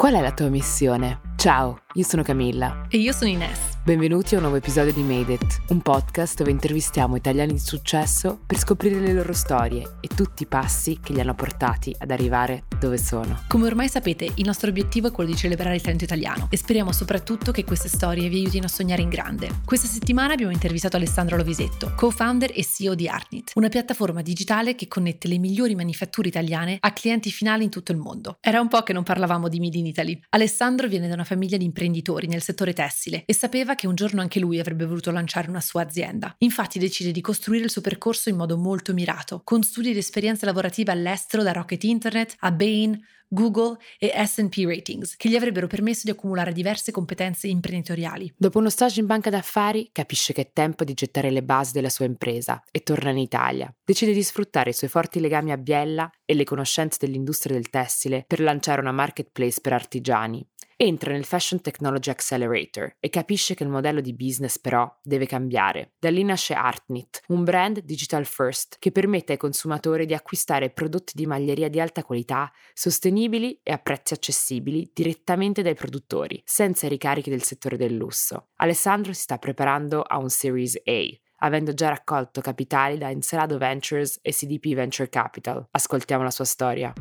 Qual è la tua missione? Ciao, io sono Camilla. E io sono Ines. Benvenuti a un nuovo episodio di Made It, un podcast dove intervistiamo italiani di successo per scoprire le loro storie e tutti i passi che li hanno portati ad arrivare dove sono. Come ormai sapete, il nostro obiettivo è quello di celebrare il talento italiano e speriamo soprattutto che queste storie vi aiutino a sognare in grande. Questa settimana abbiamo intervistato Alessandro Lovisetto, co-founder e CEO di Artnit, una piattaforma digitale che connette le migliori manifatture italiane a clienti finali in tutto il mondo. Era un po' che non parlavamo di Made in Italy. Alessandro viene da una famiglia di imprenditori nel settore tessile e sapeva che un giorno anche lui avrebbe voluto lanciare una sua azienda. Infatti decide di costruire il suo percorso in modo molto mirato, con studi ed esperienze lavorative all'estero da Rocket Internet a Bain, Google e SP Ratings, che gli avrebbero permesso di accumulare diverse competenze imprenditoriali. Dopo uno stage in banca d'affari, capisce che è tempo di gettare le basi della sua impresa e torna in Italia. Decide di sfruttare i suoi forti legami a Biella e le conoscenze dell'industria del tessile per lanciare una marketplace per artigiani entra nel Fashion Technology Accelerator e capisce che il modello di business però deve cambiare. Da lì nasce Artnit, un brand digital first che permette ai consumatori di acquistare prodotti di maglieria di alta qualità, sostenibili e a prezzi accessibili direttamente dai produttori, senza ricarichi del settore del lusso. Alessandro si sta preparando a un Series A, avendo già raccolto capitali da Encelado Ventures e CDP Venture Capital. Ascoltiamo la sua storia.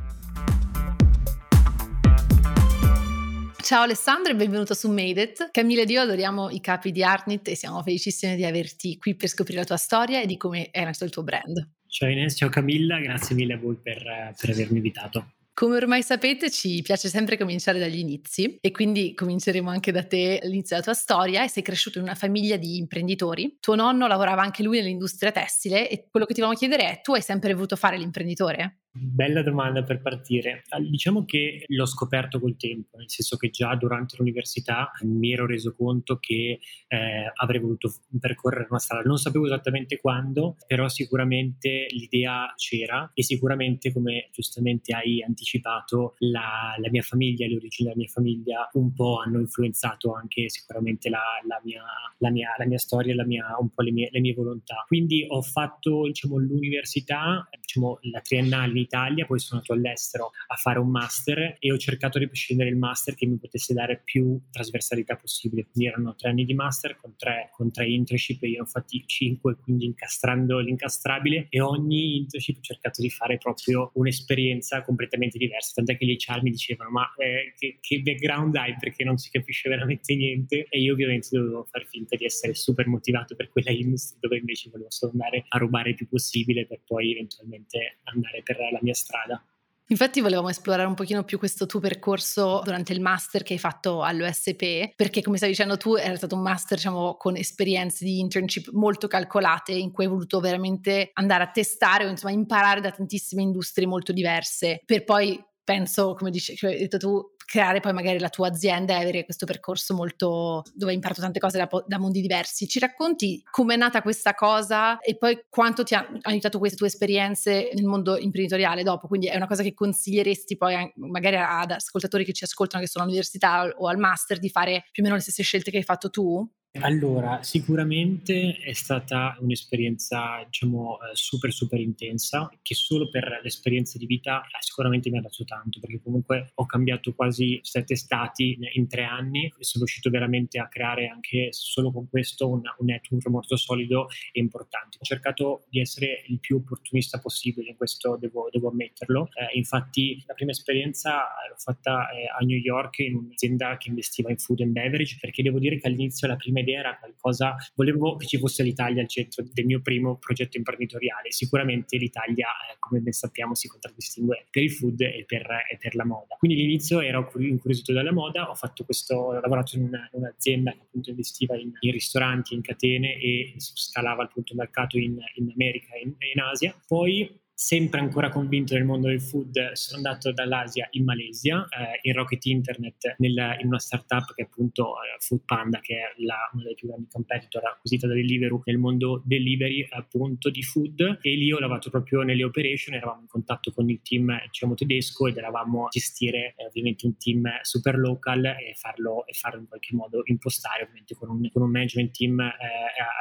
Ciao Alessandro e benvenuto su Made It. Camilla ed io adoriamo i capi di Artnit e siamo felicissimi di averti qui per scoprire la tua storia e di come è nato il tuo brand. Ciao Ines, ciao Camilla, grazie mille a voi per, per avermi invitato. Come ormai sapete ci piace sempre cominciare dagli inizi e quindi cominceremo anche da te l'inizio della tua storia e sei cresciuto in una famiglia di imprenditori. Tuo nonno lavorava anche lui nell'industria tessile e quello che ti volevamo chiedere è tu hai sempre voluto fare l'imprenditore? Bella domanda per partire. Diciamo che l'ho scoperto col tempo, nel senso che già durante l'università mi ero reso conto che eh, avrei voluto percorrere una strada. Non sapevo esattamente quando, però sicuramente l'idea c'era e sicuramente, come giustamente hai anticipato, la, la mia famiglia, le origini della mia famiglia un po' hanno influenzato anche sicuramente la, la, mia, la mia, mia, storia, un po' le mie, le mie volontà. Quindi ho fatto diciamo, l'università, diciamo, la triennale Italia, poi sono andato all'estero a fare un master e ho cercato di prescindere il master che mi potesse dare più trasversalità possibile. Quindi erano tre anni di master con tre, con tre internship e io ho fatti cinque, quindi incastrando l'incastrabile e ogni internship ho cercato di fare proprio un'esperienza completamente diversa. Tant'è che gli HR mi dicevano ma eh, che, che background hai perché non si capisce veramente niente e io ovviamente dovevo far finta di essere super motivato per quella industria dove invece volevo solo andare a rubare il più possibile per poi eventualmente andare per la mia strada. Infatti volevamo esplorare un pochino più questo tuo percorso durante il master che hai fatto all'OSP, perché come stai dicendo tu era stato un master diciamo con esperienze di internship molto calcolate in cui hai voluto veramente andare a testare o insomma imparare da tantissime industrie molto diverse per poi penso, come dici, hai detto tu, creare poi magari la tua azienda e avere questo percorso molto dove hai imparato tante cose da, da mondi diversi. Ci racconti com'è nata questa cosa e poi quanto ti hanno aiutato queste tue esperienze nel mondo imprenditoriale dopo? Quindi è una cosa che consiglieresti poi magari ad ascoltatori che ci ascoltano che sono all'università o al master di fare più o meno le stesse scelte che hai fatto tu? Allora, sicuramente è stata un'esperienza, diciamo, eh, super super intensa, che solo per l'esperienza di vita eh, sicuramente mi ha dato tanto, perché comunque ho cambiato quasi sette stati in tre anni e sono riuscito veramente a creare anche solo con questo un, un network molto solido e importante. Ho cercato di essere il più opportunista possibile, questo devo, devo ammetterlo. Eh, infatti la prima esperienza l'ho fatta eh, a New York in un'azienda che investiva in food and beverage, perché devo dire che all'inizio la prima idea era qualcosa, volevo che ci fosse l'Italia al centro del mio primo progetto imprenditoriale. Sicuramente l'Italia, eh, come ben sappiamo, si contraddistingue per il food e per, e per la moda. Quindi all'inizio ero incuriosito dalla moda, ho questo, ho lavorato in, una, in un'azienda che appunto investiva in, in, ristoranti, in catene e scalava appunto il mercato in, in America e in, in Asia. Poi sempre ancora convinto del mondo del food, sono andato dall'Asia in Malesia, eh, in Rocket Internet, nel, in una startup che è appunto eh, Food Panda, che è la, una delle più grandi competitor acquisita da Deliveroo nel mondo delivery appunto di food. E lì ho lavorato proprio nelle operation, eravamo in contatto con il team diciamo tedesco ed eravamo a gestire eh, ovviamente un team super local e farlo, e farlo in qualche modo impostare ovviamente con un, con un management team eh,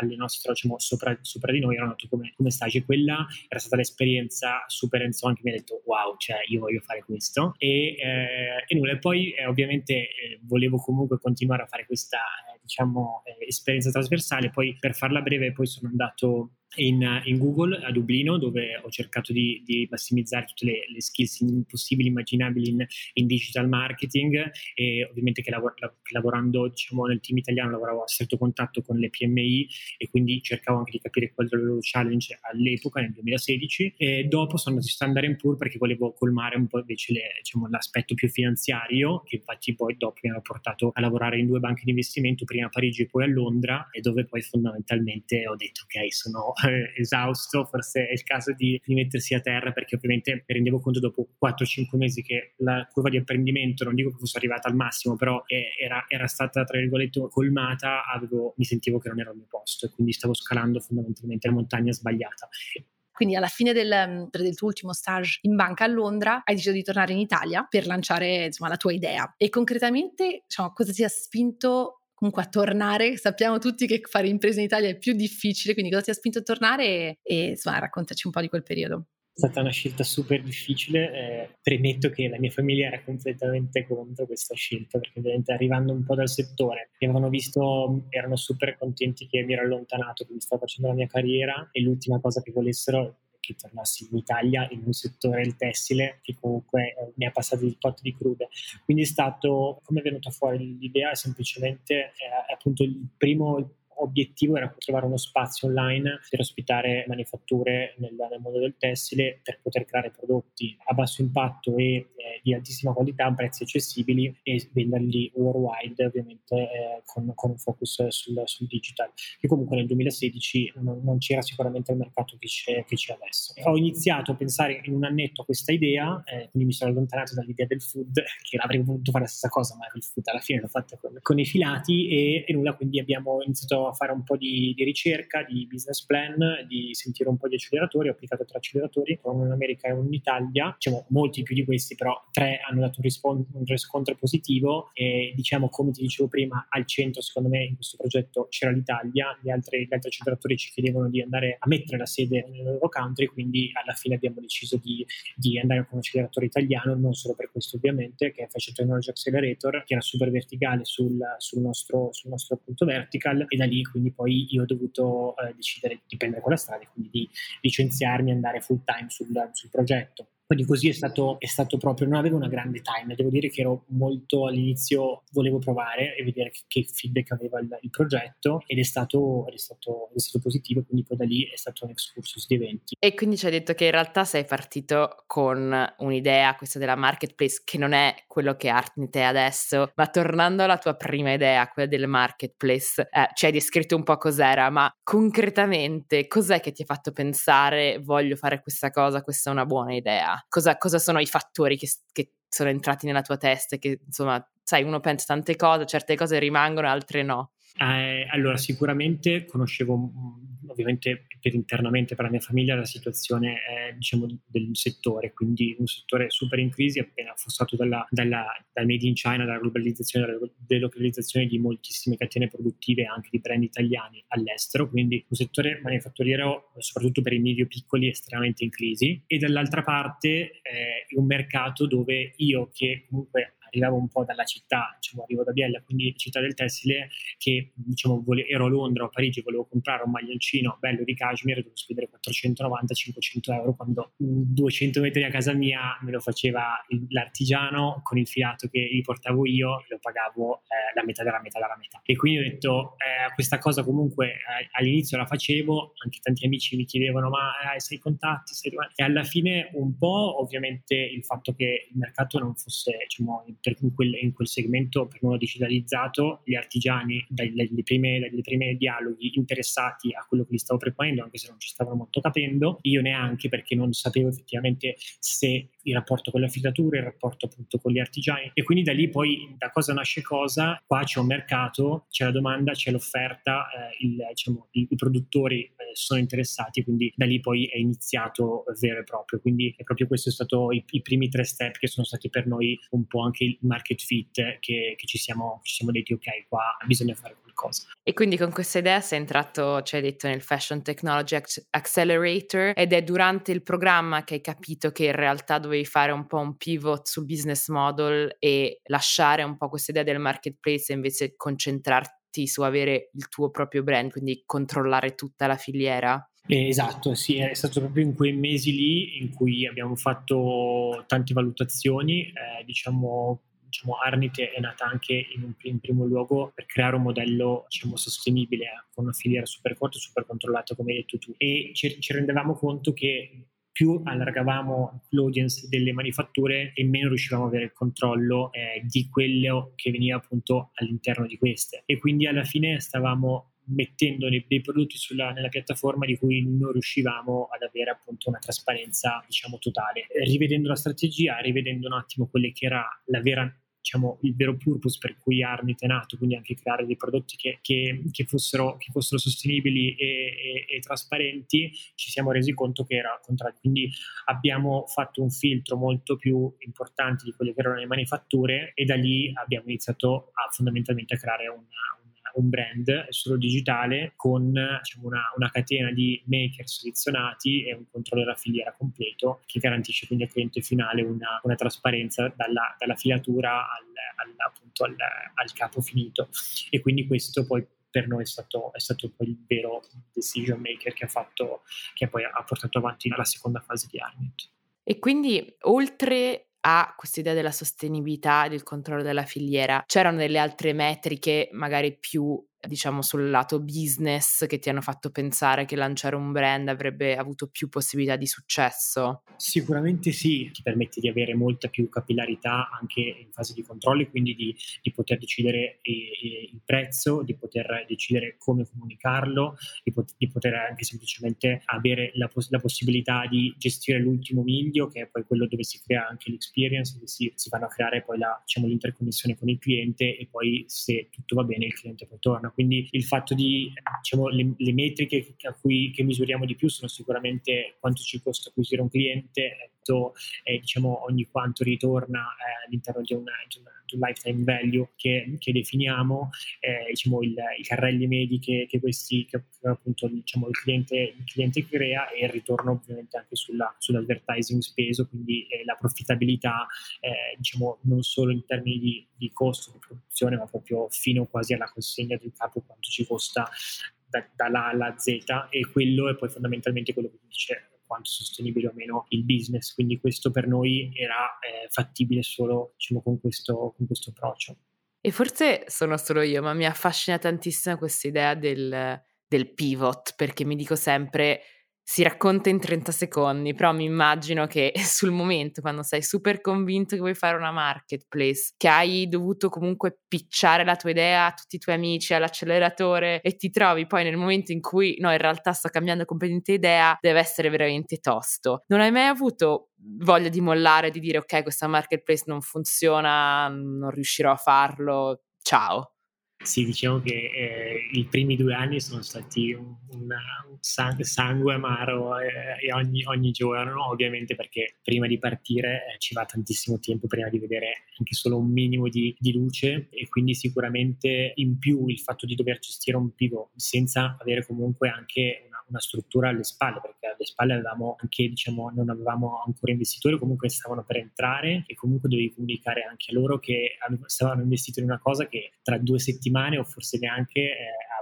alle nostre diciamo sopra, sopra, di noi, era nato come, come stage. Quella era stata l'esperienza un'esperienza super hands che mi ha detto wow, cioè io voglio fare questo. E, eh, e nulla, e poi eh, ovviamente eh, volevo comunque continuare a fare questa eh, diciamo esperienza trasversale, poi per farla breve poi sono andato in, in, Google a Dublino dove ho cercato di, di massimizzare tutte le, le, skills possibili immaginabili in, in, digital marketing. E ovviamente che, lavor, lavorando diciamo, nel team italiano lavoravo a stretto contatto con le PMI e quindi cercavo anche di capire qual era il loro challenge all'epoca nel 2016 e dopo sono andato a Standard Poor perché volevo colmare un po' invece le, diciamo, l'aspetto più finanziario che infatti poi dopo mi hanno portato a lavorare in due banche di investimento prima a Parigi e poi a Londra e dove poi fondamentalmente ho detto ok sono eh, esausto, forse è il caso di, di, mettersi a terra perché ovviamente mi rendevo conto dopo 4-5 mesi che la curva di apprendimento, non dico che fosse arrivata al massimo, però eh, era, era, stata tra virgolette colmata, avevo, mi sentivo che non ero al mio posto e quindi stavo scalando fondamentalmente la montagna sbagliata. Quindi alla fine del, del, tuo ultimo stage in banca a Londra hai deciso di tornare in Italia per lanciare insomma, la tua idea. E concretamente diciamo, cosa ti ha spinto comunque a tornare. Sappiamo tutti che fare imprese in Italia è più difficile, quindi cosa ti ha spinto a tornare e, e insomma raccontaci un po' di quel periodo. È stata una scelta super difficile, eh, premetto che la mia famiglia era completamente contro questa scelta perché ovviamente arrivando un po' dal settore mi avevano visto, erano super contenti che mi ero allontanato, che mi stavo facendo la mia carriera e l'ultima cosa che volessero che tornassi in Italia in un settore del tessile che comunque eh, mi ha passato il pot di crude. Quindi è stato, come è venuta fuori l'idea, semplicemente eh, appunto il primo obiettivo era trovare uno spazio online per ospitare manifatture nel, nel mondo del tessile per poter creare prodotti a basso impatto e eh, di altissima qualità a prezzi accessibili e venderli worldwide ovviamente eh, con, con, un focus sul, sul, digital che comunque nel 2016 non, non c'era sicuramente il mercato che c'è, che c'è, adesso. Ho iniziato a pensare in un annetto a questa idea eh, quindi mi sono allontanato dall'idea del food che avrei voluto fare la stessa cosa ma il food alla fine l'ho fatta con, con i filati e, e nulla quindi abbiamo iniziato a fare un po' di, di, ricerca, di business plan, di sentire un po' di acceleratori, ho applicato tre acceleratori, uno in America e uno in Italia, diciamo molti più di questi, però tre hanno dato un, rispon- un riscontro positivo e diciamo come ti dicevo prima al centro secondo me in questo progetto c'era l'Italia, gli altri, gli altri acceleratori ci chiedevano di andare a mettere la sede nel loro country, quindi alla fine abbiamo deciso di, di andare con un acceleratore italiano, non solo per questo ovviamente, che è Fashion Technology Accelerator, che era super verticale sul, sul, nostro, sul nostro punto vertical e da lì quindi poi io ho dovuto eh, decidere di prendere quella strada e quindi di licenziarmi e andare full time sul, sul progetto. Quindi così è stato, è stato, proprio, non avevo una grande time, devo dire che ero molto all'inizio, volevo provare e vedere che, che feedback aveva il, il progetto ed è, stato, è stato, è stato, positivo, quindi poi da lì è stato un excursus di eventi. E quindi ci hai detto che in realtà sei partito con un'idea, questa della marketplace, che non è quello che è Artnite adesso, ma tornando alla tua prima idea, quella del marketplace, eh, ci hai descritto un po' cos'era, ma concretamente cos'è che ti ha fatto pensare voglio fare questa cosa, questa è una buona idea? Cosa, cosa sono i fattori che, che sono entrati nella tua testa che insomma, sai, uno pensa tante cose, certe cose rimangono, altre no. Eh, allora, sicuramente conoscevo mm, ovviamente per internamente per la mia famiglia la situazione eh, diciamo, del settore, quindi un settore super in crisi appena affossato dalla, dalla, dal made in China, dalla globalizzazione, dalla delocalizzazione di moltissime catene produttive anche di brand italiani all'estero, quindi un settore manifatturiero soprattutto per i medio piccoli estremamente in crisi. E dall'altra parte eh, un mercato dove io che comunque arrivavo un po' dalla città, diciamo, arrivo da Biella, quindi città del tessile, che diciamo, vole- ero a Londra o a Parigi, volevo comprare un maglioncino bello di cashmere, dovevo spendere 490-500 euro, quando 200 metri a casa mia me lo faceva l'artigiano con il filato che gli portavo io, lo pagavo eh, la metà della metà della metà. E quindi ho detto, eh, questa cosa comunque eh, all'inizio la facevo, anche tanti amici mi chiedevano, ma hai sei contatti? Sei... E alla fine un po' ovviamente il fatto che il mercato non fosse diciamo, in quel, in quel segmento per nuovo digitalizzato, gli artigiani, dai, dai, prime, primi dialoghi interessati a quello che li stavo proponendo, anche se non ci stavano molto capendo, io neanche perché non sapevo effettivamente se il rapporto con le affiliature, il rapporto appunto con gli artigiani. E quindi da lì poi da cosa nasce cosa, qua c'è un mercato, c'è la domanda, c'è l'offerta, eh, il, diciamo, i, i, produttori eh, sono interessati, quindi da lì poi è iniziato vero e proprio, quindi è proprio questo è stato i, i primi tre step che sono stati per noi un po' anche il market fit che, che ci, siamo, ci siamo detti ok, qua bisogna fare qualcosa. E quindi con questa idea sei entrato, ci hai detto, nel Fashion Technology Accelerator ed è durante il programma che hai capito che in realtà dovevi fare un po' un pivot sul business model e lasciare un po' questa idea del marketplace e invece concentrarti su avere il tuo proprio brand, quindi controllare tutta la filiera? Eh, esatto, sì, è stato proprio in quei mesi lì in cui abbiamo fatto tante valutazioni, eh, diciamo diciamo, Arnite è nata anche in, un, in, primo luogo per creare un modello diciamo, sostenibile eh, con una filiera super corta e super controllata come hai detto tu. E ci, ci rendevamo conto che più allargavamo l'audience delle manifatture e meno riuscivamo ad avere il controllo eh, di quello che veniva appunto all'interno di queste. E quindi alla fine stavamo mettendo dei, prodotti sulla, nella piattaforma di cui non riuscivamo ad avere appunto una trasparenza diciamo totale. Rivedendo la strategia, rivedendo un attimo quelle che era la vera diciamo, il vero purpose per cui Arnit è nato, quindi anche creare dei prodotti che, che, che, fossero, che fossero, sostenibili e, e, e, trasparenti, ci siamo resi conto che era contrario. Quindi abbiamo fatto un filtro molto più importante di quelle che erano le manifatture e da lì abbiamo iniziato a fondamentalmente a creare una, un brand solo digitale con diciamo, una, una, catena di maker selezionati e un controllo della filiera completo che garantisce quindi al cliente finale una, una trasparenza dalla, dalla filatura al, al, appunto al, al capo finito e quindi questo poi per noi è stato, è stato poi il vero decision maker che ha, fatto, che poi ha portato avanti la seconda fase di Armit. E quindi oltre a questa idea della sostenibilità e del controllo della filiera. C'erano delle altre metriche magari più diciamo sul lato business che ti hanno fatto pensare che lanciare un brand avrebbe avuto più possibilità di successo? Sicuramente sì, ti permette di avere molta più capillarità anche in fase di controlli, quindi di, di poter decidere il prezzo, di poter decidere come comunicarlo, di, pot- di poter anche semplicemente avere la, pos- la, possibilità di gestire l'ultimo miglio, che è poi quello dove si crea anche l'experience, dove si, si vanno a creare poi la, diciamo, l'interconnessione con il cliente e poi se tutto va bene il cliente poi torna italiano. Quindi il fatto di, diciamo, le, le metriche a cui misuriamo di più sono sicuramente quanto ci costa acquisire un cliente, eh, diciamo, ogni quanto ritorna eh, all'interno di, una, di, una, di, un lifetime value che, che definiamo, eh, diciamo, il, i carrelli medi che, che questi, che, appunto diciamo, il, cliente, il cliente crea e il ritorno ovviamente anche sulla, sull'advertising speso, quindi eh, la profittabilità eh, diciamo, non solo in termini di, di costo di produzione, ma proprio fino quasi alla consegna del capo quanto ci costa da, dalla A alla Z e quello è poi fondamentalmente quello che dice quanto sostenibile o meno il business, quindi questo per noi era eh, fattibile solo diciamo, con, questo, con questo approccio. E forse sono solo io, ma mi affascina tantissimo questa idea del, del pivot, perché mi dico sempre si racconta in 30 secondi, però mi immagino che sul momento, quando sei super convinto che vuoi fare una marketplace, che hai dovuto comunque picciare la tua idea a tutti i tuoi amici all'acceleratore e ti trovi poi nel momento in cui no, in realtà sto cambiando completamente idea, deve essere veramente tosto. Non hai mai avuto voglia di mollare, di dire ok, questa marketplace non funziona, non riuscirò a farlo, ciao. Sì, diciamo che eh, i primi due anni sono stati un, una, un sangue, sangue, amaro eh, ogni, ogni, giorno, ovviamente perché prima di partire eh, ci va tantissimo tempo prima di vedere anche solo un minimo di, di, luce e quindi sicuramente in più il fatto di dover gestire un pivot senza avere comunque anche una, struttura alle spalle, perché alle spalle avevamo anche, diciamo, non avevamo ancora investitori, comunque stavano per entrare e comunque dovevi comunicare anche a loro che stavano investito in una cosa che tra due settimane o forse neanche eh,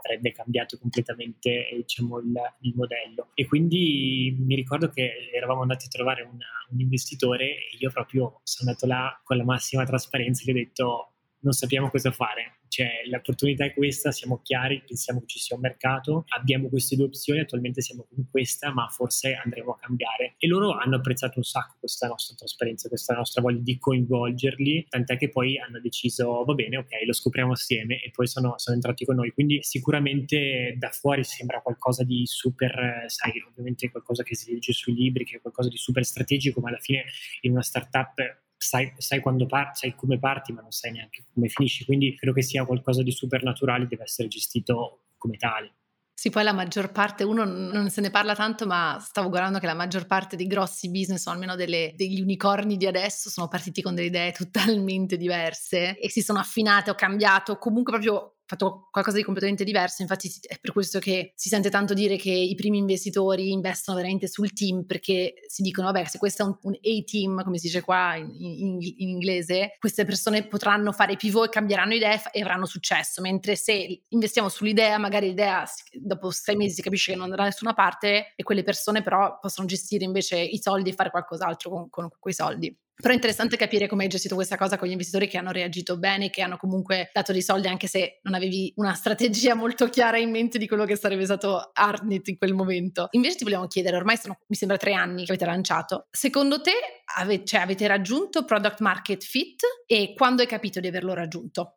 avrebbe cambiato completamente diciamo, il, il, modello. E quindi mi ricordo che eravamo andati a trovare una, un investitore e io proprio sono andato là con la massima trasparenza e gli ho detto non sappiamo cosa fare cioè, l'opportunità è questa, siamo chiari, pensiamo che ci sia un mercato, abbiamo queste due opzioni, attualmente siamo con questa, ma forse andremo a cambiare. E loro hanno apprezzato un sacco questa nostra trasparenza, questa nostra voglia di coinvolgerli, tant'è che poi hanno deciso, va bene, ok, lo scopriamo assieme e poi sono, sono entrati con noi. Quindi sicuramente da fuori sembra qualcosa di super, sai, ovviamente qualcosa che si legge sui libri, che è qualcosa di super strategico, ma alla fine in una startup sai, sai, parti, sai come parti, ma non sai neanche come finisci. Quindi credo che sia qualcosa di super naturale, deve essere gestito come tale. Sì, poi la maggior parte, uno non se ne parla tanto, ma stavo guardando che la maggior parte dei grossi business, o almeno delle, degli unicorni di adesso, sono partiti con delle idee totalmente diverse e si sono affinate o cambiato, comunque proprio fatto qualcosa di completamente diverso, infatti è per questo che si sente tanto dire che i primi investitori investono veramente sul team perché si dicono vabbè se questo è un, un A-team come si dice qua in, in, in, inglese, queste persone potranno fare pivot e cambieranno idee e avranno successo, mentre se investiamo sull'idea magari l'idea dopo sei mesi si capisce che non andrà da nessuna parte e quelle persone però possono gestire invece i soldi e fare qualcos'altro con, con quei soldi. Però è interessante capire come hai gestito questa cosa con gli investitori che hanno reagito bene, che hanno comunque dato dei soldi anche se non avevi una strategia molto chiara in mente di quello che sarebbe stato Arnit in quel momento. Invece ti vogliamo chiedere, ormai sono mi sembra tre anni che avete lanciato, secondo te ave, cioè, avete raggiunto product market fit e quando hai capito di averlo raggiunto?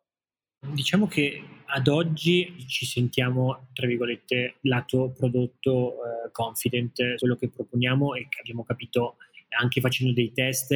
Diciamo che ad oggi ci sentiamo, tra virgolette, lato prodotto eh, confident, quello che proponiamo e che abbiamo capito anche facendo dei test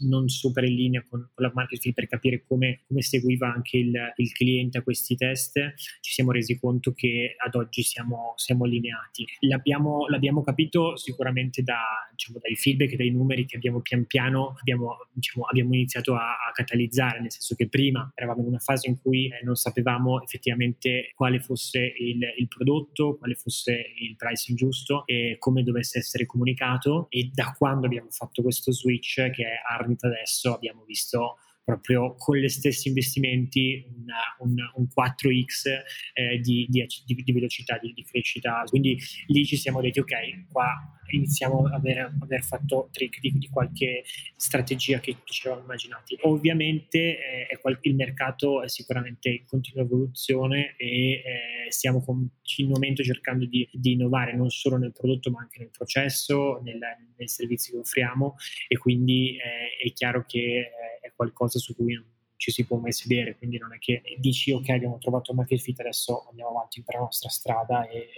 non super in linea con, con la marketing per capire come, come seguiva anche il, il, cliente a questi test, ci siamo resi conto che ad oggi siamo, siamo allineati. L'abbiamo, l'abbiamo, capito sicuramente da, diciamo, dai feedback e dai numeri che abbiamo pian piano abbiamo, diciamo, abbiamo iniziato a, a, catalizzare, nel senso che prima eravamo in una fase in cui eh, non sapevamo effettivamente quale fosse il, il prodotto, quale fosse il pricing giusto e come dovesse essere comunicato e da quando abbiamo fatto questo switch che è Arnit adesso, abbiamo visto proprio con gli stessi investimenti una, un, un, 4x eh, di, di, di, velocità, di, di, crescita. Quindi lì ci siamo detti, ok, qua iniziamo ad aver, aver fatto trick di, qualche strategia che, ci eravamo immaginati. Ovviamente eh, qual- il mercato è sicuramente in continua evoluzione e eh, stiamo continuamente cercando di, innovare non solo nel prodotto ma anche nel processo, nel, nei servizi che offriamo e quindi eh, è chiaro che eh, è qualcosa su cui non ci si può mai sedere, quindi non è che dici ok abbiamo trovato un market fit, adesso andiamo avanti per la nostra strada e,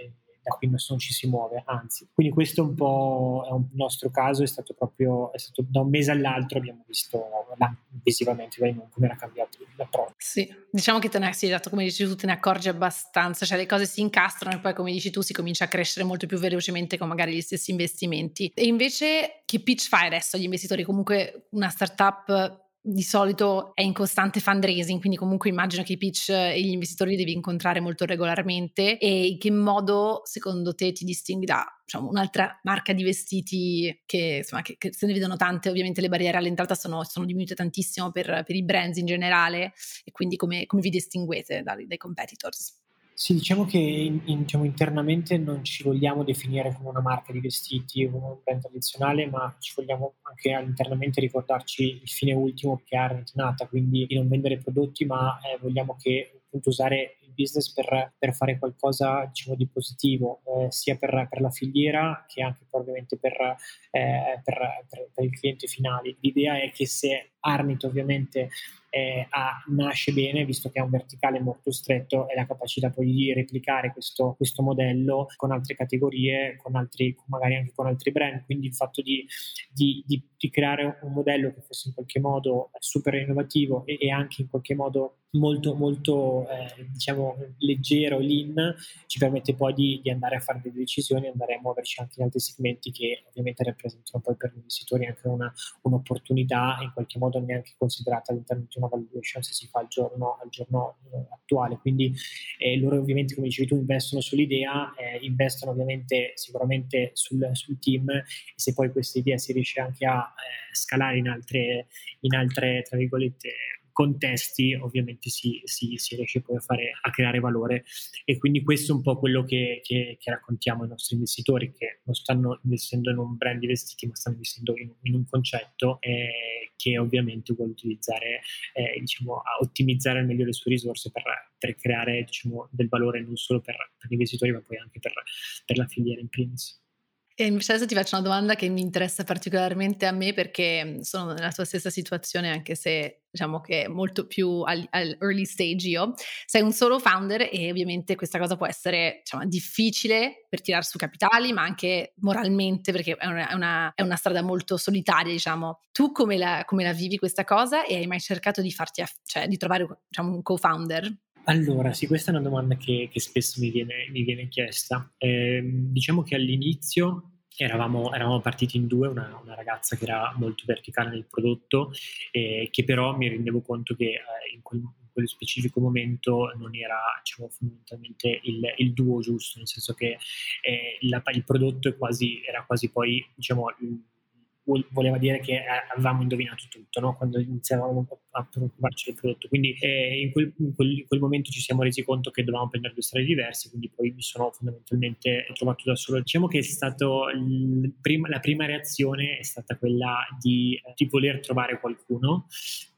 da qui nessuno ci si muove, anzi. Quindi questo è un po' è un nostro caso, è stato proprio è stato da un mese all'altro abbiamo visto là, visivamente come era cambiato l'approccio. Sì, diciamo che te ne sì, dato come dici tu te ne accorgi abbastanza, cioè le cose si incastrano e poi come dici tu si comincia a crescere molto più velocemente con magari gli stessi investimenti. E invece che pitch fai adesso agli investitori? Comunque una startup di solito è in costante fundraising, quindi comunque immagino che i pitch e gli investitori li devi incontrare molto regolarmente e in che modo secondo te ti distingui da diciamo, un'altra marca di vestiti che, insomma, che, che, se ne vedono tante, ovviamente le barriere all'entrata sono, sono diminuite tantissimo per, per, i brands in generale e quindi come, come vi distinguete dai, dai competitors? Sì, diciamo che in, diciamo, internamente non ci vogliamo definire come una marca di vestiti o un brand tradizionale, ma ci vogliamo anche internamente ricordarci il fine ultimo che ha nata, quindi di non vendere prodotti, ma eh, vogliamo che appunto usare il business per, per fare qualcosa diciamo, di positivo, eh, sia per, per, la filiera che anche ovviamente per, eh, per, il cliente finale. L'idea è che se Arnit ovviamente eh, ha, nasce bene, visto che ha un verticale molto stretto e la capacità poi di replicare questo, questo modello con altre categorie, con altri, magari anche con altri brand. Quindi il fatto di, di, di, di creare un modello che fosse in qualche modo super innovativo e, e anche in qualche modo molto molto eh, diciamo leggero, lean, ci permette poi di, di, andare a fare delle decisioni, andare a muoverci anche in altri segmenti che ovviamente rappresentano poi per gli investitori anche una, un'opportunità in qualche modo neanche considerata all'interno di una valuation se si fa al giorno, al giorno eh, attuale. Quindi eh, loro ovviamente, come dicevi tu, investono sull'idea, eh, investono ovviamente sicuramente sul, sul, team e se poi questa idea si riesce anche a eh, scalare in altre, in altre, tra virgolette, contesti ovviamente si, si, si, riesce poi a, fare, a creare valore e quindi questo è un po' quello che, che, che, raccontiamo ai nostri investitori che non stanno investendo in un brand di vestiti ma stanno investendo in, in un concetto eh, che ovviamente vuole utilizzare eh, diciamo a ottimizzare al meglio le sue risorse per, per creare diciamo, del valore non solo per, per, gli investitori ma poi anche per, per la filiera in primis. E invece adesso ti faccio una domanda che mi interessa particolarmente a me perché mhmm, sono nella tua stessa situazione, anche se diciamo che molto più all'early stage io. Sei un solo founder e ovviamente questa cosa può essere diciamo, difficile per tirare su capitali, ma anche moralmente perché è una, è una, è una strada molto solitaria, diciamo. Tu come la, come la, vivi questa cosa e hai mai cercato di farti, cioè di trovare diciamo, un co-founder? Allora, sì, questa è una domanda che, che spesso mi viene, mi viene chiesta. Eh, diciamo che all'inizio Eravamo, eravamo, partiti in due, una, una, ragazza che era molto verticale nel prodotto, eh, che però mi rendevo conto che eh, in, quel, in, quel, specifico momento non era diciamo, fondamentalmente il, il, duo giusto, nel senso che eh, la, il prodotto quasi, era quasi poi diciamo, voleva dire che eh, avevamo indovinato tutto no? quando iniziavamo a preoccuparci del prodotto. Quindi eh, in, quel, in, quel, in, quel, momento ci siamo resi conto che dovevamo prendere due strade diverse, quindi poi mi sono fondamentalmente trovato da solo. Diciamo che è stato prima, la prima reazione è stata quella di, di voler trovare qualcuno,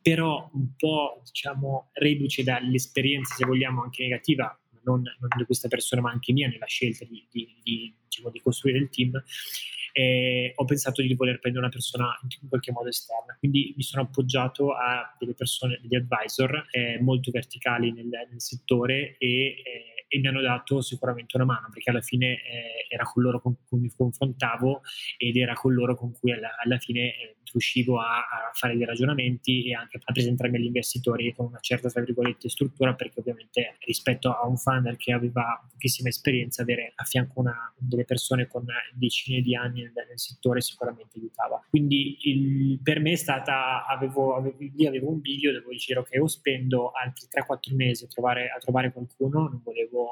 però un po' diciamo reduce dall'esperienza, se vogliamo, anche negativa non, non, di questa persona ma anche mia nella scelta di, di, di, diciamo, di costruire il team e ho pensato di voler prendere una persona in qualche modo esterna. Quindi mi sono appoggiato a delle persone, degli advisor eh, molto verticali nel, nel settore e, eh, e, mi hanno dato sicuramente una mano perché alla fine eh, era con loro con cui mi confrontavo ed era con loro con cui alla, alla fine eh, riuscivo a, a, fare dei ragionamenti e anche a presentarmi agli investitori con una certa, tra virgolette, struttura perché ovviamente rispetto a un funder che aveva pochissima esperienza avere a fianco una, delle persone con decine di anni nel, nel settore sicuramente aiutava. Quindi il, per me è stata, avevo, avevo, lì avevo un biglio, devo dire ok, o spendo altri 3-4 mesi a trovare, a trovare qualcuno, non volevo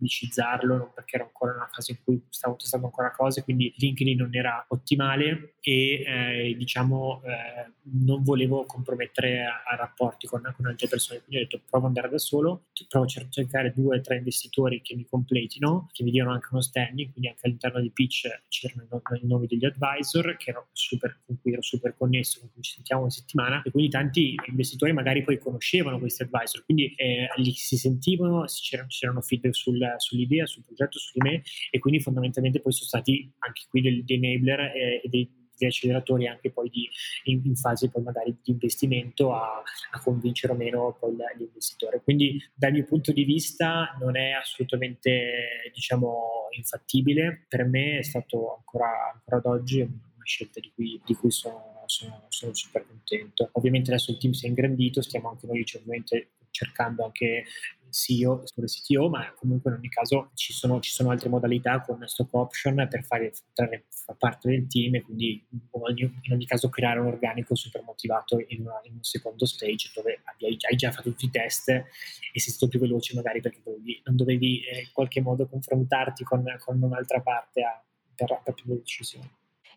pubblicizzarlo perché ero ancora in una fase in cui stavo testando ancora cose, quindi LinkedIn non era ottimale e eh, diciamo eh, non volevo compromettere a, a rapporti con, con, altre persone, quindi ho detto provo ad andare da solo, provo a cercare due o tre investitori che mi completino, che mi diano anche uno standing, quindi anche all'interno di pitch c'erano i nomi degli advisor che ero super, con cui ero super connesso, con cui ci sentiamo una settimana e quindi tanti investitori magari poi conoscevano questi advisor, quindi eh, li si sentivano, c'erano, c'erano feedback sul, sull'idea, sul progetto, su di me e quindi fondamentalmente poi sono stati anche qui degli enabler e, e dei acceleratori anche poi di, in, in, fase poi magari di investimento a, a convincere o meno poi l'investitore. Quindi dal mio punto di vista non è assolutamente diciamo infattibile, per me è stato ancora, ancora ad oggi una scelta di cui, di cui sono, sono, sono, super contento. Ovviamente adesso il team si è ingrandito, stiamo anche noi cioè, ovviamente cercando anche CEO, CTO, ma comunque in ogni caso ci sono, ci sono altre modalità con stock option per fare, fare far parte del team e quindi in ogni caso creare un organico super motivato in, una, in un secondo stage dove hai, hai, già fatto tutti i test e sei stato più veloce magari perché dovevi, non dovevi eh, in qualche modo confrontarti con, con un'altra parte a, per, per più decisioni.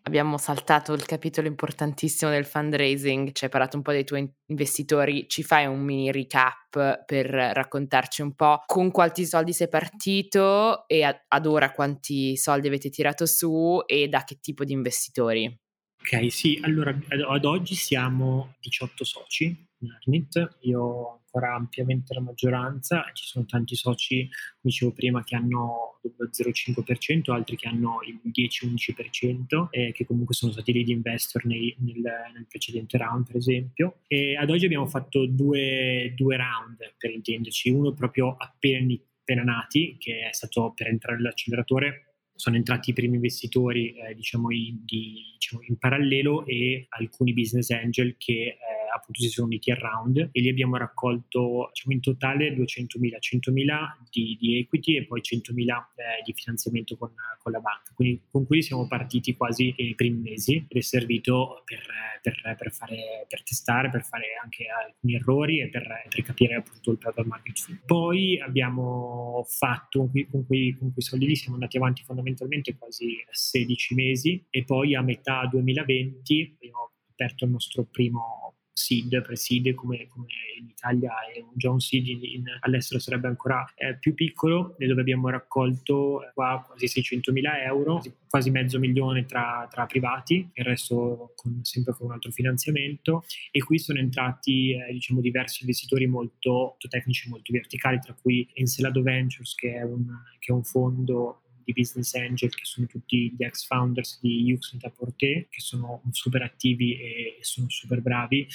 Abbiamo saltato il capitolo importantissimo del fundraising, ci hai parlato un po' dei tuoi investitori, ci fai un mini recap per raccontarci un po' con quanti soldi sei partito e ad ora quanti soldi avete tirato su e da che tipo di investitori? Ok, sì, allora ad oggi siamo 18 soci in Arnit, io ancora ampiamente la maggioranza, ci sono tanti soci, come dicevo prima, che hanno lo 0,5%, altri che hanno il 10-11%, eh, che comunque sono stati lead investor nei, nel, nel, precedente round, per esempio. E ad oggi abbiamo fatto due, due round, per intenderci, uno proprio appena, appena nati, che è stato per entrare nell'acceleratore sono entrati i primi investitori eh, diciamo, in, di, diciamo, in, parallelo e alcuni business angel che eh, appunto si sono uniti al round e lì abbiamo raccolto diciamo, in totale 200.000, 100.000 di, di equity e poi 100.000 eh, di finanziamento con, con, la banca. Quindi con quelli siamo partiti quasi nei primi mesi ed è servito per, per, per, fare, per testare, per fare anche alcuni errori e per, per capire appunto il product market fit. Poi abbiamo fatto con, quei, con quei soldi lì siamo andati avanti fondamentalmente quasi 16 mesi e poi a metà 2020 abbiamo aperto il nostro primo seed, pre-seed come, come, in Italia è già un seed, in, all'estero sarebbe ancora eh, più piccolo dove abbiamo raccolto eh, qua quasi 600 mila euro, quasi mezzo milione tra, tra privati, il resto con, sempre con un altro finanziamento. E qui sono entrati eh, diciamo diversi investitori molto, molto tecnici, molto verticali, tra cui Encelado Ventures che è un, che è un fondo di business angel che sono tutti gli ex founders di Yux e Porté che sono super attivi e sono super bravi.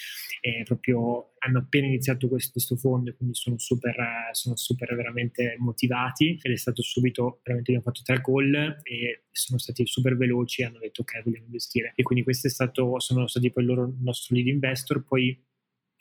E proprio hanno appena iniziato questo, questo fondo quindi sono super, sono super veramente motivati. Ed è stato subito veramente abbiamo fatto tre call e sono stati super veloci e hanno detto ok vogliamo investire. E quindi questo è stato sono stati poi loro il nostro lead investor poi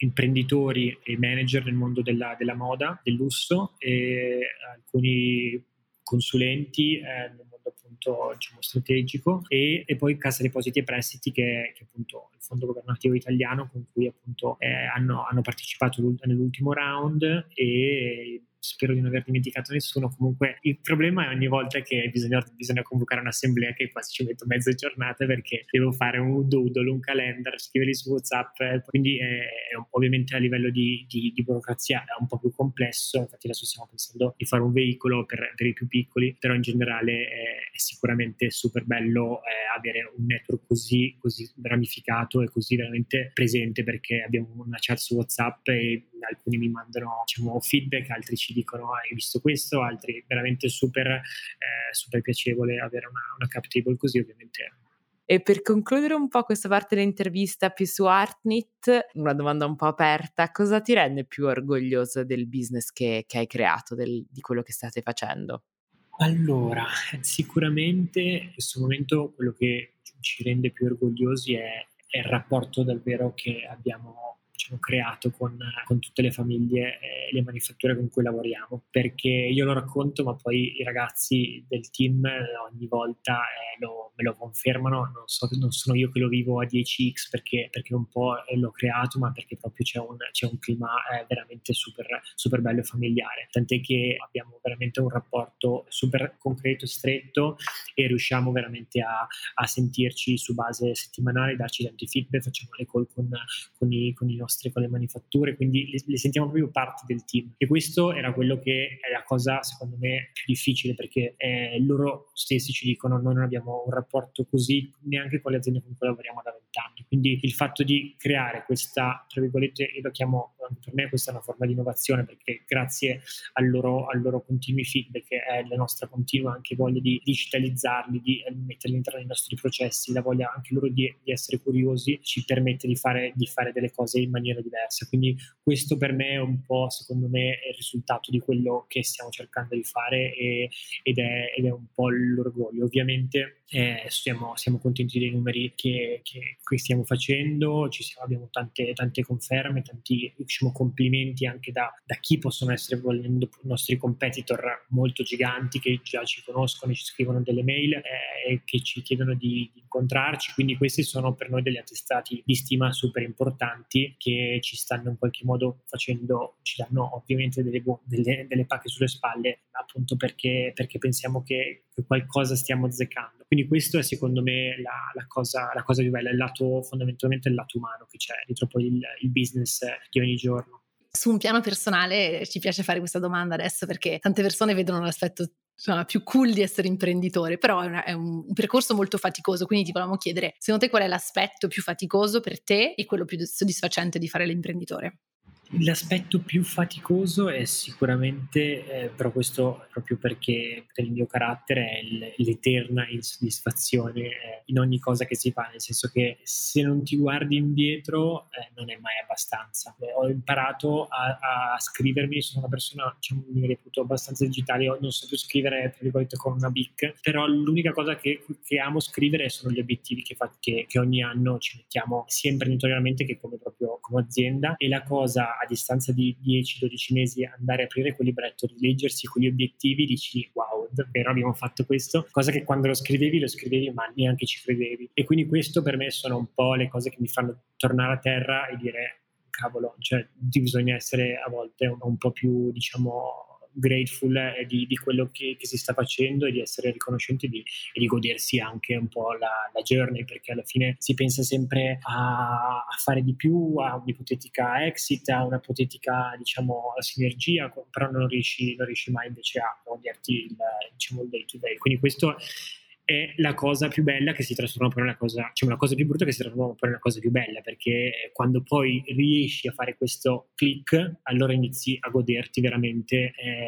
imprenditori e manager nel mondo della, della moda, del lusso e alcuni consulenti eh, nel mondo appunto diciamo, strategico e, e, poi Cassa Depositi e Prestiti che, che appunto il fondo governativo italiano con cui appunto eh, hanno, hanno, partecipato nell'ultimo round e spero di non aver dimenticato nessuno. Comunque il problema è ogni volta che bisogna, bisogna convocare un'assemblea che quasi ci metto mezza giornata perché devo fare un doodle, un calendar, scriverli su WhatsApp, eh, quindi è, è ovviamente a livello di, di, di, burocrazia è un po' più complesso, infatti adesso stiamo pensando di fare un veicolo per, per i più piccoli, però in generale è, è sicuramente super bello eh, avere un network così, così ramificato e così veramente presente perché abbiamo una chat su WhatsApp e alcuni mi mandano diciamo, feedback, altri ci dicono hai visto questo, altri veramente super, eh, super piacevole avere una, una cap table così ovviamente. E per concludere un po' questa parte dell'intervista più su Artnit, una domanda un po' aperta, cosa ti rende più orgoglioso del business che, che hai creato, del, di quello che state facendo? Allora, sicuramente in questo momento quello che ci rende più orgogliosi è, è il rapporto davvero che abbiamo diciamo, creato con, con, tutte le famiglie e le manifatture con cui lavoriamo, perché io lo racconto, ma poi i ragazzi del team ogni volta eh, lo, me lo confermano, non, so, non sono io che lo vivo a 10x perché, perché un po' l'ho creato, ma perché proprio c'è un, c'è un clima eh, veramente super, super bello e familiare, tant'è che abbiamo veramente un rapporto super concreto e stretto e riusciamo veramente a, a sentirci su base settimanale, darci tanti feedback, facciamo le call con, con, i, con i nostri nostre, con le manifatture, quindi le, le, sentiamo proprio parte del team. E questo era quello che è la cosa, secondo me, più difficile perché eh, loro stessi ci dicono noi non abbiamo un rapporto così neanche con le aziende con cui lavoriamo da vent'anni. Quindi il fatto di creare questa, tra virgolette, io lo chiamo, per me questa è una forma di innovazione perché grazie al loro, al loro continui feedback e la nostra continua anche voglia di digitalizzarli, di eh, metterli all'interno dei nostri processi, la voglia anche loro di, di essere curiosi, ci permette di fare, di fare delle cose in maniera maniera diversa. Quindi questo per me è un po', secondo me, il risultato di quello che stiamo cercando di fare e, ed, è, ed, è, un po' l'orgoglio. Ovviamente eh, siamo, siamo, contenti dei numeri che, che, che stiamo facendo, siamo, abbiamo tante, tante, conferme, tanti diciamo, complimenti anche da, da, chi possono essere volendo i nostri competitor molto giganti che già ci conoscono, ci scrivono delle mail eh, e che ci chiedono di, di incontrarci. Quindi questi sono per noi degli attestati di stima super importanti che ci stanno in qualche modo facendo, ci danno ovviamente delle, delle, delle pacche sulle spalle, appunto perché, perché pensiamo che, che, qualcosa stiamo azzeccando. Quindi questo è secondo me la, la, cosa, la cosa più bella, il lato fondamentalmente il lato umano che c'è dietro poi il, il business di ogni giorno. Su un piano personale ci piace fare questa domanda adesso perché tante persone vedono l'aspetto insomma, più cool di essere imprenditore, però è, una, è un, percorso molto faticoso, quindi ti volevamo chiedere, secondo te qual è l'aspetto più faticoso per te e quello più soddisfacente di fare l'imprenditore? L'aspetto più faticoso è sicuramente, eh, però questo proprio perché per il mio carattere è il, l'eterna insoddisfazione eh, in ogni cosa che si fa, nel senso che se non ti guardi indietro eh, non è mai abbastanza. ho imparato a, a, scrivermi, sono una persona, diciamo, mi reputo abbastanza digitale, non so più scrivere con una bic, però l'unica cosa che, che amo scrivere sono gli obiettivi che, fa, che, che ogni anno ci mettiamo sia imprenditorialmente che come proprio come azienda e la cosa a distanza di 10-12 mesi andare a aprire quel libretto, rileggersi quegli obiettivi, dici wow, davvero abbiamo fatto questo, cosa che quando lo scrivevi lo scrivevi ma neanche ci credevi. E quindi questo per me sono un po' le cose che mi fanno tornare a terra e dire cavolo, cioè bisogna essere a volte un, un po' più diciamo grateful eh, di, di quello che, che, si sta facendo e di essere riconoscenti di, e di godersi anche un po' la, la, journey perché alla fine si pensa sempre a, a, fare di più, a un'ipotetica exit, a un'ipotetica diciamo sinergia, però non riesci, non riesci mai invece a goderti il, diciamo, il day to day. Quindi questo è la cosa più bella che si trasforma poi in una cosa, cioè una cosa più brutta che si trasforma poi in una cosa più bella, perché quando poi riesci a fare questo click, allora inizi a goderti veramente. Eh,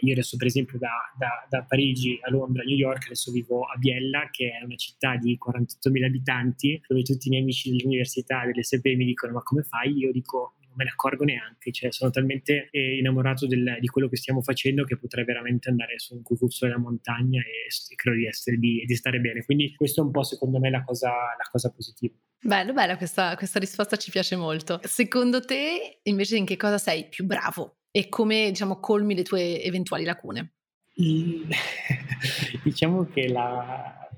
io adesso per esempio da, da, da, Parigi a Londra, a New York, adesso vivo a Biella, che è una città di 48.000 abitanti, dove tutti i miei amici dell'università, dell'SP mi dicono ma come fai? Io dico non me ne accorgo neanche, cioè sono talmente eh, innamorato del, di quello che stiamo facendo che potrei veramente andare su un cucuzzo della montagna e, e credo di, essere, di, di, stare bene. Quindi questo è un po' secondo me la cosa, la cosa positiva. Bello, bella questa, questa risposta ci piace molto. Secondo te invece in che cosa sei più bravo e come diciamo colmi le tue eventuali lacune? diciamo che la,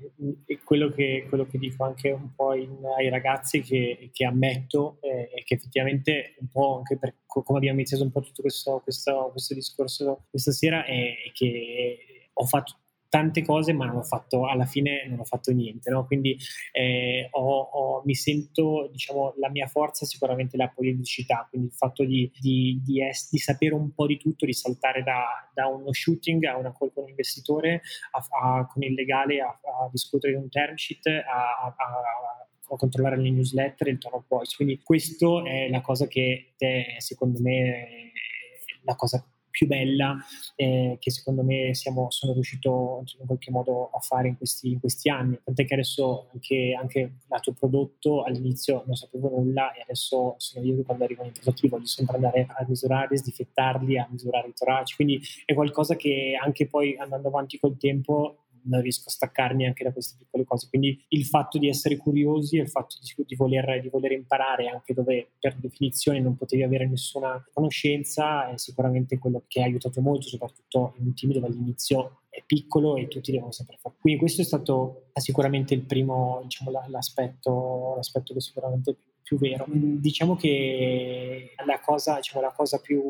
quello, che, quello, che, dico anche un po' in, ai ragazzi che, che ammetto è eh, che effettivamente un po' anche per come abbiamo iniziato un po' tutto questo, questo, questo discorso questa sera è che ho fatto tante cose ma non ho fatto, alla fine non ho fatto niente, no? quindi eh, ho, ho, mi sento, diciamo, la mia forza è sicuramente la politicità, quindi il fatto di, di, di, es- di sapere un po' di tutto, di saltare da, da uno shooting a una call con un investitore, a, a, con il legale, a, a, discutere di un term sheet, a, a controllare le newsletter e il tone of voice. Quindi questa è la cosa che è, secondo me la cosa più bella eh, che secondo me siamo, sono riuscito in qualche modo a fare in questi, in questi anni. Tant'è che adesso anche, anche il prodotto all'inizio non sapevo nulla e adesso sono io che quando arrivano i prodotti voglio sempre andare a misurare, sdifettarli, a misurare i toraci. Quindi è qualcosa che anche poi andando avanti col tempo non riesco a staccarmi anche da queste piccole cose. Quindi il fatto di essere curiosi e il fatto di, di, voler, di, voler, imparare anche dove per definizione non potevi avere nessuna conoscenza è sicuramente quello che ha aiutato molto, soprattutto in un team dove all'inizio è piccolo e tutti devono saper fare. Quindi questo è stato sicuramente il primo, diciamo, l'aspetto, l'aspetto che sicuramente più, vero. Diciamo che la cosa, diciamo, la cosa più,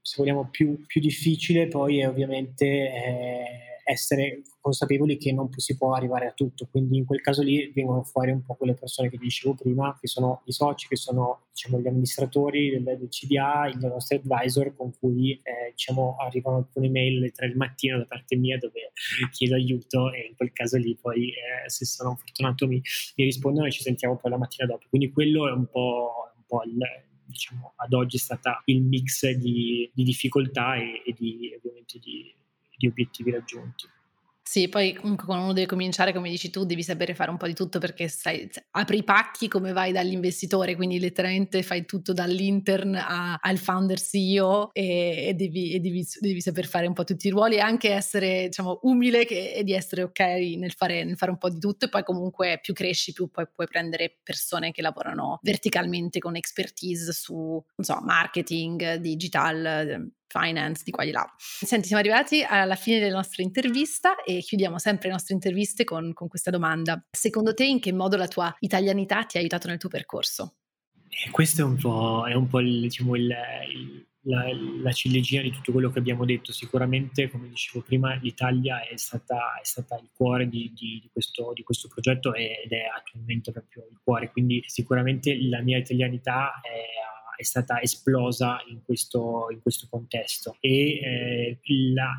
se vogliamo, più, più difficile poi è ovviamente... Eh, essere consapevoli che non si può arrivare a tutto, quindi in quel caso lì vengono fuori un po' quelle persone che dicevo prima, che sono i soci, che sono diciamo, gli amministratori del, del, CDA, i nostri advisor con cui eh, diciamo, arrivano alcune mail alle 3 del mattino da parte mia dove chiedo aiuto e in quel caso lì poi eh, se sono fortunato mi, mi, rispondono e ci sentiamo poi la mattina dopo. Quindi quello è un po', un po il, diciamo, ad oggi è stata il mix di, di difficoltà e, e di, ovviamente di, di obiettivi raggiunti. Sì, poi comunque quando uno deve cominciare, come dici tu, devi sapere fare un po' di tutto perché sai, apri i pacchi come vai dall'investitore, quindi letteralmente fai tutto dall'intern a, al founder CEO e, e, devi, e devi, devi, saper fare un po' tutti i ruoli e anche essere, diciamo, umile che, e di essere ok nel fare, nel fare, un po' di tutto e poi comunque più cresci, più poi puoi prendere persone che lavorano verticalmente con expertise su, so, marketing, digital, finance, di qua e di là. Senti, siamo arrivati alla fine della nostra intervista e chiudiamo sempre le nostre interviste con, con questa domanda. Secondo te in che modo la tua italianità ti ha aiutato nel tuo percorso? Eh, questo è un po', è un po il, diciamo, il, il, la, la, ciliegina di tutto quello che abbiamo detto. Sicuramente, come dicevo prima, l'Italia è stata, è stata il cuore di, di, di, questo, di, questo, progetto ed è attualmente proprio il cuore. Quindi sicuramente la mia italianità è è stata esplosa in questo, in questo contesto. E eh, la,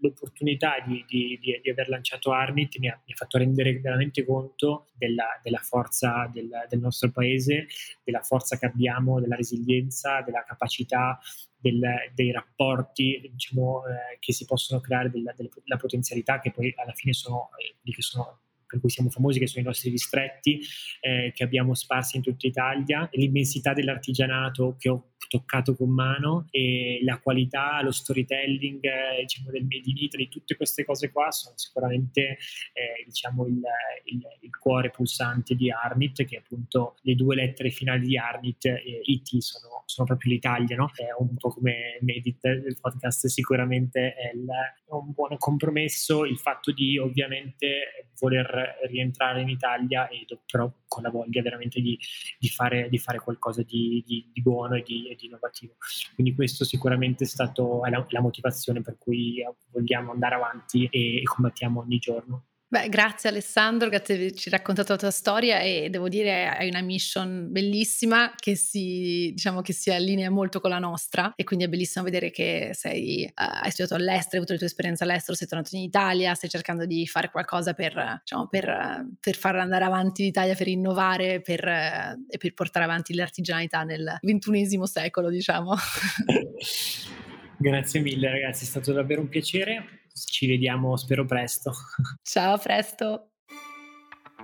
l'opportunità di, di, di, di, aver lanciato Arnit mi ha, mi ha fatto rendere veramente conto della, della forza del, del, nostro paese, della forza che abbiamo, della resilienza, della capacità del, dei rapporti diciamo, eh, che si possono creare, della, della, potenzialità che poi alla fine sono eh, che sono per cui siamo famosi, che sono i nostri distretti eh, che abbiamo sparsi in tutta Italia, l'immensità dell'artigianato che ho toccato con mano e la qualità, lo storytelling eh, diciamo, del Made in Italy, tutte queste cose qua sono sicuramente eh, diciamo, il, il, il, cuore pulsante di Arnit, che appunto le due lettere finali di Arnit e IT sono, sono proprio l'Italia, no? è un po' come Medit del podcast, sicuramente è, il, è un buon compromesso il fatto di ovviamente voler rientrare in Italia e però con la voglia veramente di, di, fare, di fare, qualcosa di, di buono e di, e di, innovativo. Quindi questo sicuramente è stato la, la motivazione per cui vogliamo andare avanti e, e combattiamo ogni giorno. Beh, grazie Alessandro, grazie per averci raccontato la tua storia e devo dire hai una mission bellissima che si, diciamo, che si allinea molto con la nostra e quindi è bellissimo vedere che sei, uh, hai studiato all'estero, hai avuto le tue esperienze all'estero, sei tornato in Italia, stai cercando di fare qualcosa per, diciamo, per, per far andare avanti l'Italia, per innovare per, uh, e per portare avanti l'artigianalità nel ventunesimo secolo, diciamo. Grazie mille ragazzi, è stato davvero un piacere ci vediamo spero presto. Ciao, a presto.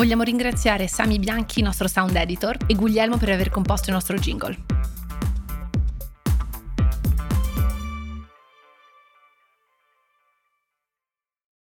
Vogliamo ringraziare Sami Bianchi, nostro sound editor, e Guglielmo per aver composto il nostro jingle.